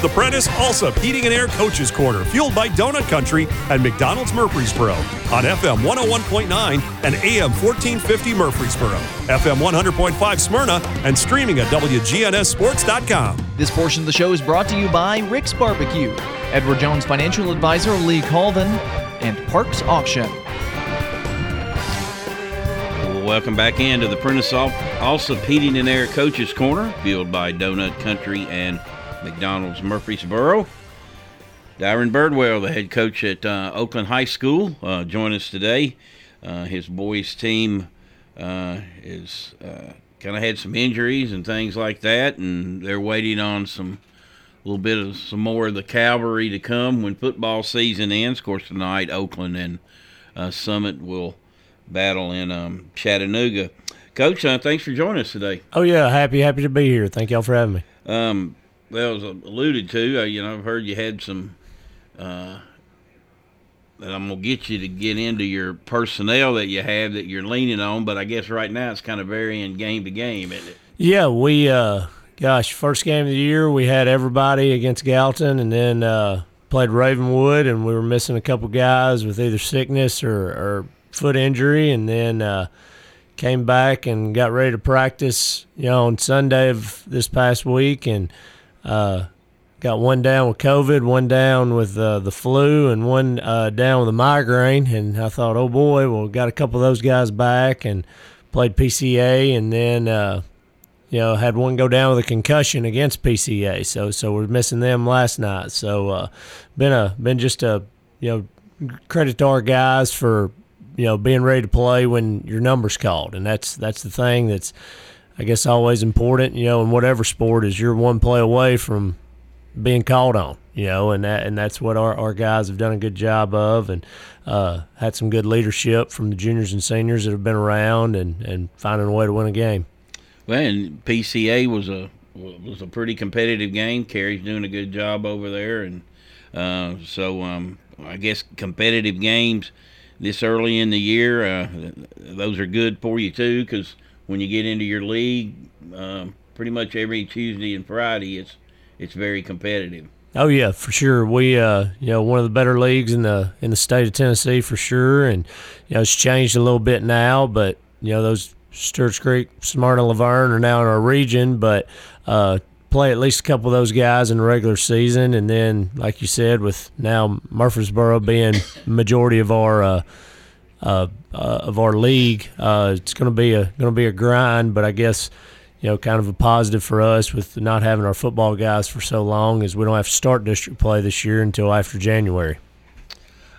The Prentice Alsop Heating and Air Coaches Corner, fueled by Donut Country and McDonald's Murfreesboro on FM 101.9 and AM 1450 Murfreesboro, FM 100.5 Smyrna, and streaming at WGNSSports.com. This portion of the show is brought to you by Rick's Barbecue, Edward Jones Financial Advisor Lee Colvin, and Parks Auction. Welcome back into the Prentice Alsop Heating and Air Coaches Corner, fueled by Donut Country and McDonald's Murfreesboro. Dyron Birdwell, the head coach at uh, Oakland High School, uh, join us today. Uh, his boys' team uh, is uh, kind of had some injuries and things like that, and they're waiting on some a little bit of some more of the cavalry to come when football season ends. Of course, tonight Oakland and uh, Summit will battle in um, Chattanooga. Coach, uh, thanks for joining us today. Oh yeah, happy happy to be here. Thank y'all for having me. Um, well, as alluded to, uh, you know, I've heard you had some. Uh, that I'm gonna get you to get into your personnel that you have that you're leaning on, but I guess right now it's kind of varying game to game, isn't it? Yeah, we, uh, gosh, first game of the year we had everybody against Gallatin, and then uh, played Ravenwood, and we were missing a couple guys with either sickness or, or foot injury, and then uh, came back and got ready to practice, you know, on Sunday of this past week, and uh, got one down with COVID, one down with uh, the flu, and one uh, down with a migraine. And I thought, oh boy, well, got a couple of those guys back and played PCA, and then uh, you know had one go down with a concussion against PCA. So so we're missing them last night. So uh, been a been just a you know credit to our guys for you know being ready to play when your number's called, and that's that's the thing that's I guess always important. You know, in whatever sport is you're one play away from being called on. You know, and that and that's what our, our guys have done a good job of, and uh, had some good leadership from the juniors and seniors that have been around, and, and finding a way to win a game. Well, and PCA was a was a pretty competitive game. Carrie's doing a good job over there, and uh, so um, I guess competitive games this early in the year, uh, those are good for you too, because when you get into your league, um, pretty much every Tuesday and Friday, it's it's very competitive. Oh yeah, for sure. We uh, you know, one of the better leagues in the in the state of Tennessee for sure, and you know, it's changed a little bit now, but you know, those Stewart's Creek, Smyrna, La Vergne are now in our region, but uh, play at least a couple of those guys in the regular season, and then, like you said, with now Murfreesboro being majority of our uh, uh, uh, of our league, uh, it's going to be a going to be a grind. But I guess you know, kind of a positive for us with not having our football guys for so long, is we don't have to start district play this year until after January.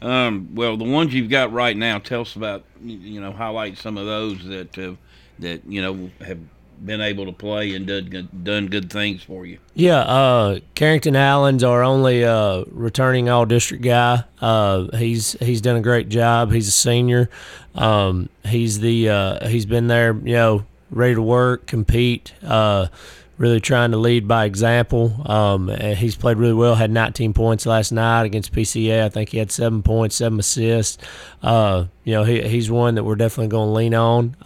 Um, well, the ones you've got right now, tell us about you know highlight some of those that uh, that you know have been able to play and done done good things for you. Yeah, uh, Carrington Allen's our only uh, returning all district guy. Uh, he's he's done a great job. He's a senior. Um, he's the uh, he's been there, you know, ready to work, compete. Uh, really trying to lead by example. Um, he's played really well. Had 19 points last night against PCA. I think he had seven points, seven assists. Uh, you know, he, he's one that we're definitely going to lean on.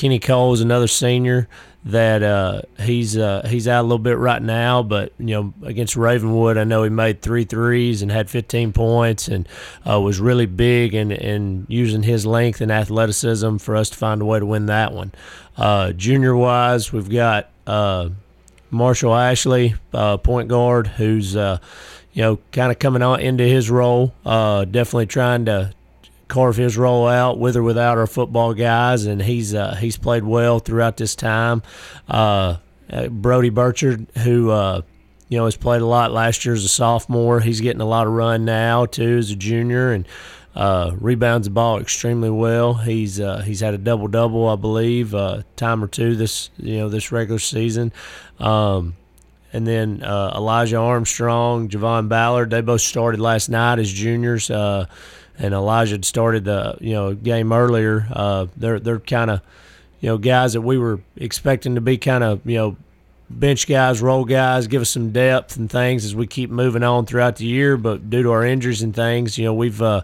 Kenny Cole is another senior that uh, he's uh, he's out a little bit right now, but you know against Ravenwood, I know he made three threes and had 15 points and uh, was really big and and using his length and athleticism for us to find a way to win that one. Uh, junior wise, we've got uh, Marshall Ashley, uh, point guard, who's you know kind of coming on into his role, definitely trying to carve his role out with or without our football guys, and he's uh, he's played well throughout this time. Uh, uh, Brody Burchard, who uh, you know has played a lot last year as a sophomore, he's getting a lot of run now too as a junior, and uh, rebounds the ball extremely well. He's uh, he's had a double double, I believe, time or two this you know this regular season. Um, and then Elijah Armstrong, Javon Ballard, they both started last night as juniors and Elijah had started the you know game earlier. Uh, they're they're kind of you know guys that we were expecting to be kind of you know bench guys, role guys, give us some depth and things as we keep moving on throughout the year. But due to our injuries and things, you know we've uh,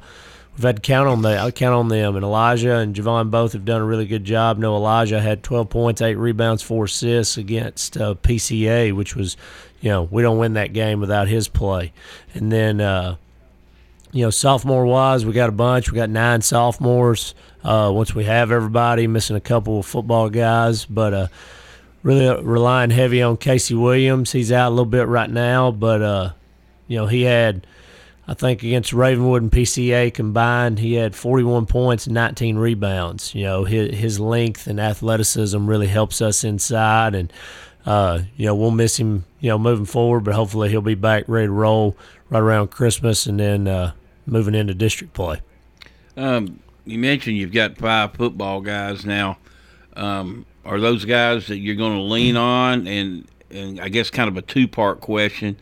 we've had to count on the count on them. And Elijah and Javon both have done a really good job. No, Elijah had 12 points, eight rebounds, four assists against uh, PCA, which was, you know, we don't win that game without his play. And then, uh, you know, sophomore wise, we got a bunch. We got nine sophomores. Uh, once we have everybody, missing a couple of football guys, but uh, really relying heavy on Casey Williams. He's out a little bit right now, but uh, you know, he had I think against Ravenwood and PCA combined, he had 41 points and 19 rebounds. You know, his, his length and athleticism really helps us inside, and uh, you know we'll miss him. You know, moving forward, but hopefully he'll be back ready to roll right around Christmas, and then uh, moving into district play. Um, you mentioned you've got five football guys now. Um, are those guys that you're going to lean on? And and I guess kind of a two part question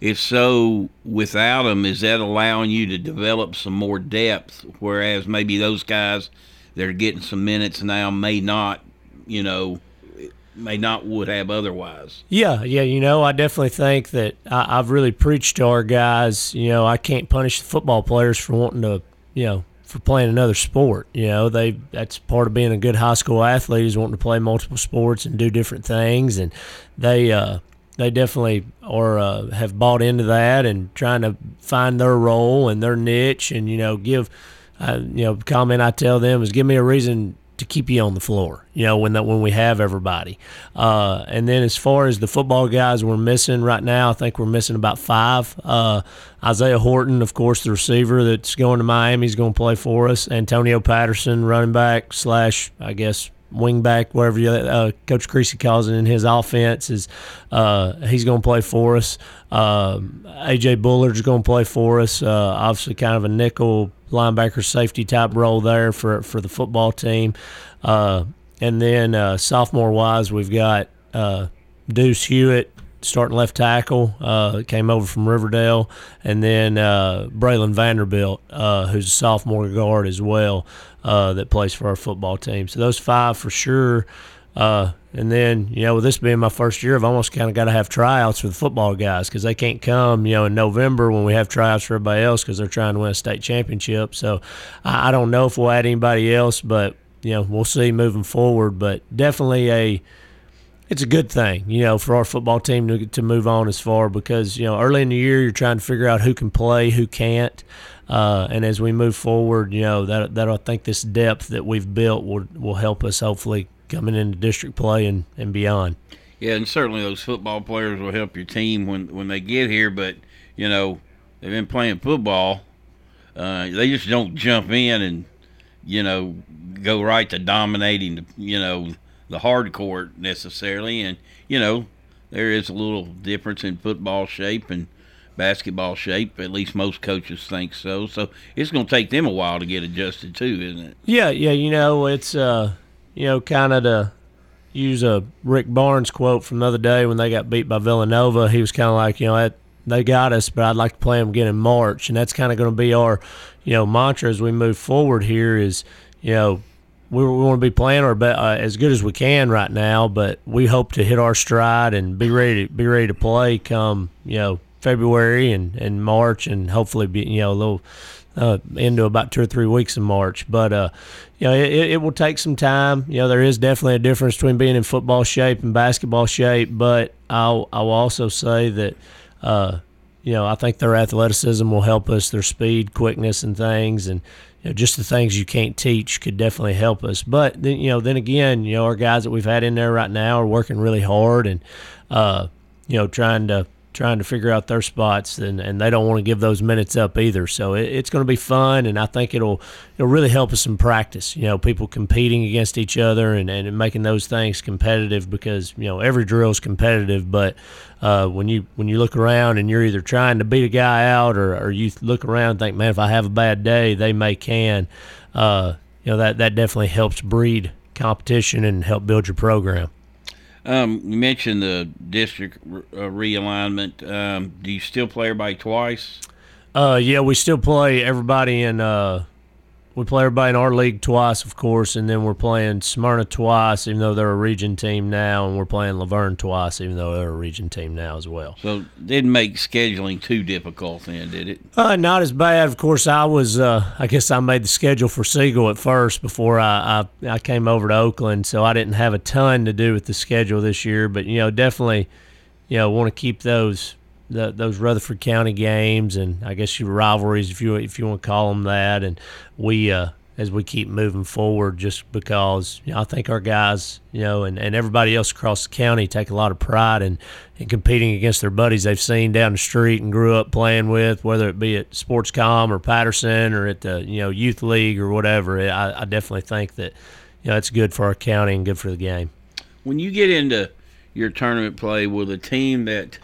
if so, without them, is that allowing you to develop some more depth? Whereas maybe those guys that are getting some minutes now may not, you know, may not would have otherwise. Yeah, yeah, you know, I definitely think that I, have really preached to our guys. You know, I can't punish the football players for wanting to, you know, for playing another sport. You know, they that's part of being a good high school athlete is wanting to play multiple sports and do different things, and they. uh they definitely are uh, have bought into that and trying to find their role and their niche and you know give uh, you know comment I tell them is give me a reason to keep you on the floor you know when that when we have everybody uh, and then as far as the football guys we're missing right now I think we're missing about five uh, Isaiah Horton of course the receiver that's going to Miami is going to play for us Antonio Patterson running back slash I guess wingback, whatever you, uh, Coach Creasy calls it in his offense, is uh, he's going to play for us. Uh, AJ Bullard's going to play for us. Uh, obviously, kind of a nickel linebacker safety type role there for for the football team. Uh, and then uh, sophomore wise, we've got Deuce Hewitt. Starting left tackle, came over from Riverdale, and then Braylon Vanderbilt, who's a sophomore guard as well uh, that plays for our football team. So those five for sure. Uh, and then, you know, with this being my first year, I've almost kind of got to have tryouts for the football guys because they can't come, you know, in November when we have tryouts for everybody else because they're trying to win a state championship. So I, I don't know if we'll add anybody else, but, you know, we'll see moving forward. But definitely a it's a good thing, you know, for our football team to, to move on as far because, you know, early in the year you're trying to figure out who can play, who can't. Uh, and as we move forward, you know that that I think this depth that we've built will will help us hopefully coming into district play and, and beyond. Yeah, and certainly those football players will help your team when when they get here. But you know they've been playing football. Uh, they just don't jump in and you know go right to dominating the you know the hard court necessarily. And you know there is a little difference in football shape and basketball shape. At least most coaches think so. So it's going to take them a while to get adjusted too, isn't it? Yeah, yeah. You know, it's uh, you know, kind of to use a Rick Barnes quote from the other day when they got beat by Villanova. He was kind of like, you know, they got us, but I'd like to play them again in March, and that's kind of going to be our, you know, mantra as we move forward. Here is, you know. We, we want to be playing our be- uh, as good as we can right now, but we hope to hit our stride and be ready to be ready to play come you know February and, and March, and hopefully be you know a little uh, into about two or three weeks in March. But uh, you know, it, it will take some time. You know, there is definitely a difference between being in football shape and basketball shape. But I'll I will also say that. Uh, you know, I think their athleticism will help us, their speed, quickness, and things, and you know, just the things you can't teach could definitely help us. But then, you know, then again, you know, our guys that we've had in there right now are working really hard and, uh, you know, trying to trying to figure out their spots, and, and they don't want to give those minutes up either. So it, it's going to be fun, and I think it'll it'll really help us in practice. You know, people competing against each other and, and making those things competitive because you know every drill is competitive, but uh, when you when you look around and you're either trying to beat a guy out or, or you look around and think, man, if I have a bad day, they may can. Uh, you know that that definitely helps breed competition and help build your program. Um, you mentioned the district re- uh, realignment. Um, do you still play everybody twice? Uh, yeah, we still play everybody in uh, we play everybody in our league twice, of course, and then we're playing Smyrna twice, even though they're a region team now, and we're playing La Vergne twice, even though they're a region team now as well. So didn't make scheduling too difficult then, did it? Uh, not as bad. Of course, I was. Uh, I guess I made the schedule for Siegel at first before I, I I came over to Oakland, so I didn't have a ton to do with the schedule this year. But you know, definitely, you know, want to keep those the, those Rutherford County games and I guess your rivalries, if you if you want to call them that, and we uh, as we keep moving forward, just because you know, I think our guys, you know, and, and everybody else across the county take a lot of pride in, in competing against their buddies they've seen down the street and grew up playing with, whether it be at Sportscom or Patterson or at the you know youth league or whatever. I, I definitely think that you know it's good for our county and good for the game. When you get into your tournament play with a team that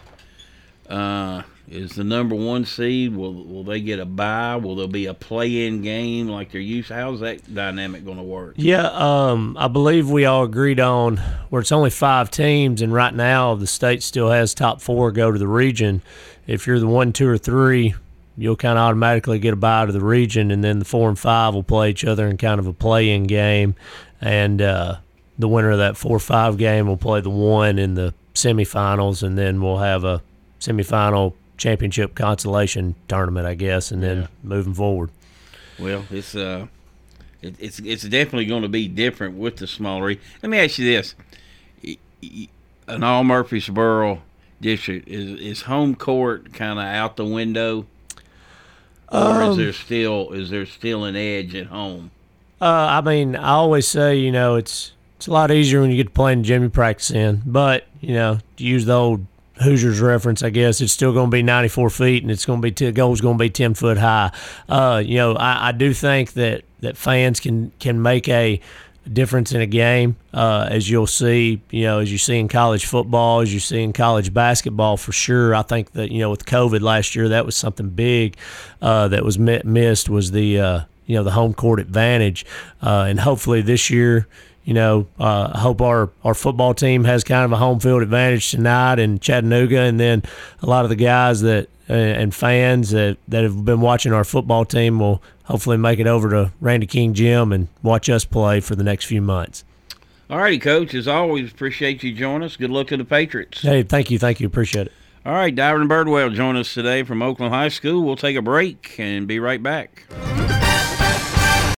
uh, is the number one seed. Will will they get a bye? Will there be a play-in game like they're used? How's that dynamic going to work? Yeah, um, I believe we all agreed on where it's only five teams, and right now the state still has top four go to the region. If you're the one, two, or three, you'll kind of automatically get a bye to the region, and then the four and five will play each other in kind of a play-in game, and uh, the winner of that four-five game will play the one in the semifinals, and then we'll have a semifinal championship consolation tournament, I guess, and then yeah. moving forward. Well, it's uh, it, it's it's definitely going to be different with the smaller. Let me ask you this: an all Murfreesboro district is is home court kind of out the window, or um, is there still is there still an edge at home? Uh, I mean, I always say, you know, it's it's a lot easier when you get to play in the gym you practice in, but you know, to use the old Hoosiers reference, I guess it's still going to be 94 feet, and it's going to be the goal's going to be 10 foot high. Uh, you know, I, I, do think that that fans can can make a difference in a game, uh, as you'll see. You know, as you see in college football, as you see in college basketball, for sure. I think that you know with COVID last year, that was something big uh, that was missed was the uh, you know the home court advantage, uh, and hopefully this year you know, uh, I hope our, our football team has kind of a home field advantage tonight in Chattanooga, and then a lot of the guys that uh, and fans that, that have been watching our football team will hopefully make it over to Randy King Gym and watch us play for the next few months. All righty, Coach. As always, appreciate you joining us. Good luck to the Patriots. Hey, thank you, thank you, appreciate it. All right, Dyron Birdwell join us today from Oakland High School. We'll take a break and be right back.